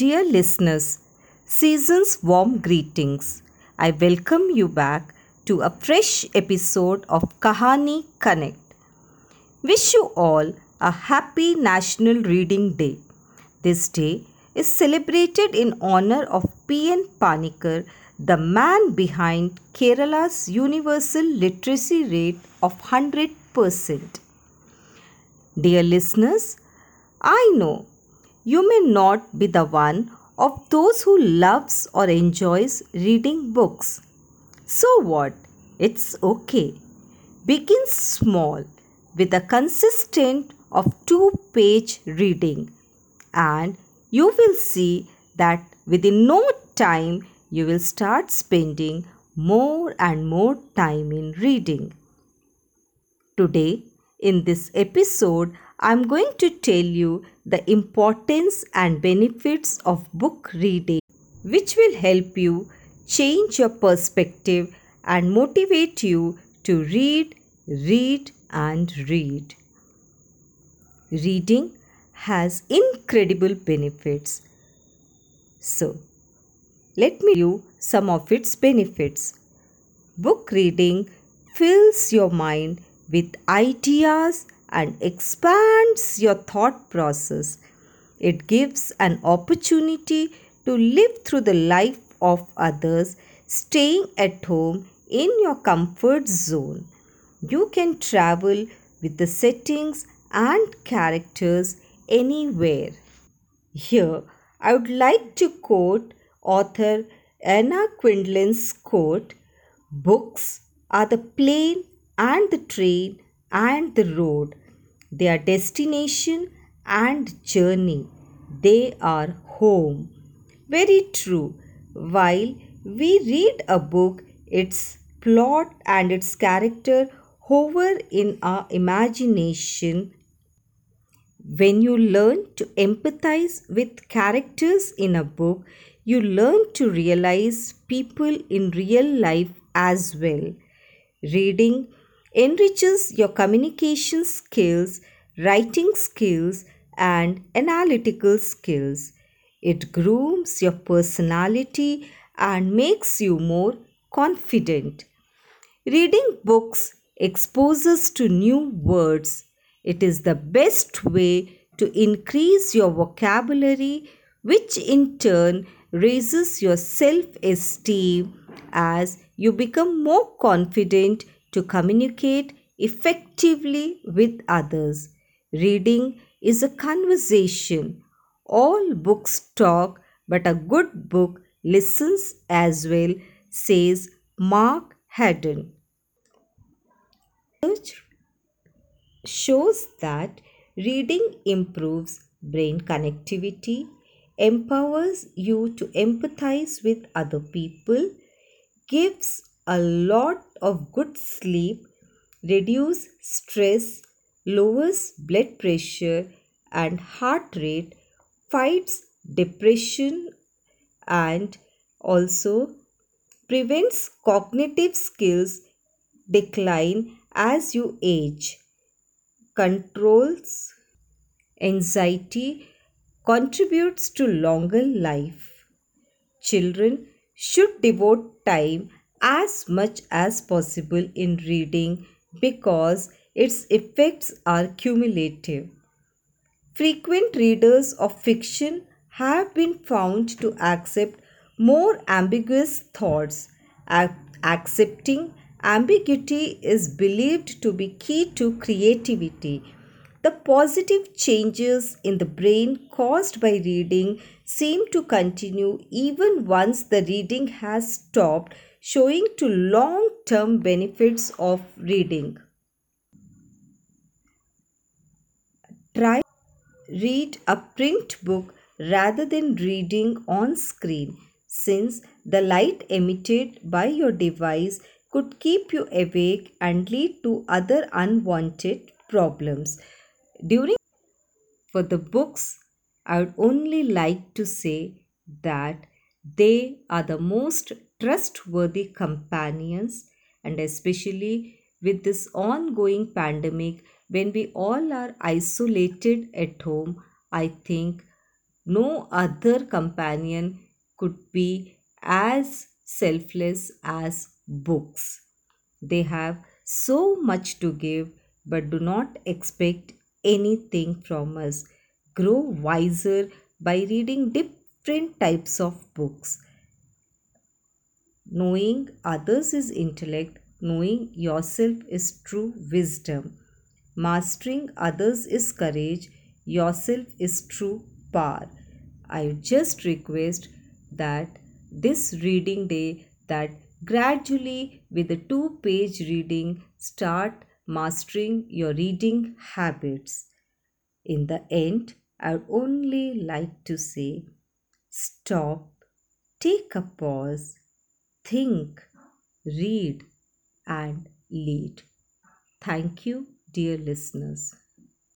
Dear listeners, season's warm greetings. I welcome you back to a fresh episode of Kahani Connect. Wish you all a happy National Reading Day. This day is celebrated in honor of P.N. Panikkar, the man behind Kerala's universal literacy rate of 100%. Dear listeners, I know you may not be the one of those who loves or enjoys reading books. So what? It's okay. Begin small with a consistent of two page reading and you will see that within no time you will start spending more and more time in reading. Today, in this episode, I am going to tell you the importance and benefits of book reading, which will help you change your perspective and motivate you to read, read, and read. Reading has incredible benefits. So, let me you some of its benefits. Book reading fills your mind with ideas and expands your thought process. It gives an opportunity to live through the life of others, staying at home in your comfort zone. You can travel with the settings and characters anywhere. Here, I would like to quote author Anna Quindlen's quote Books are the plane and the train and the road. their destination and journey. They are home. Very true. While we read a book, its plot and its character hover in our imagination. When you learn to empathize with characters in a book, you learn to realize people in real life as well. Reading enriches your communication skills, writing skills, and analytical skills. It grooms your personality and makes you more confident. Reading books exposes to new words. It is the best way to increase your vocabulary, which in turn raises your self esteem as you become more confident to communicate effectively with others. Reading is a conversation. All books talk, but a good book listens as well, says Mark Haddon. Research shows that reading improves brain connectivity, empowers you to empathize with other people, gives a lot of good sleep, reduce stress, lowers blood pressure and heart rate, fights depression and also prevents cognitive skills decline as you age, controls anxiety, contributes to longer life. Children should devote time as much as possible in reading because its effects are cumulative. Frequent readers of fiction have been found to accept more ambiguous thoughts. accepting ambiguity is believed to be key to creativity. The positive changes in the brain caused by reading seem to continue even once the reading has stopped showing to long term benefits of reading. Try read a print book rather than reading on screen since the light emitted by your device could keep you awake and lead to other unwanted problems. During for the books, I would only like to say that they are the most trustworthy companions, and especially with this ongoing pandemic, when we all are isolated at home, I think No other companion could be as selfless as books. They have so much to give, but do not expect anything from us. Grow wiser by reading different types of books. Knowing others is intellect, knowing yourself is true wisdom. Mastering others is courage, yourself is true power. I just request that this reading day that gradually with a two page reading start mastering your reading habits. In the end, I would only like to say stop, take a pause, think, read, and lead. Thank you, dear listeners.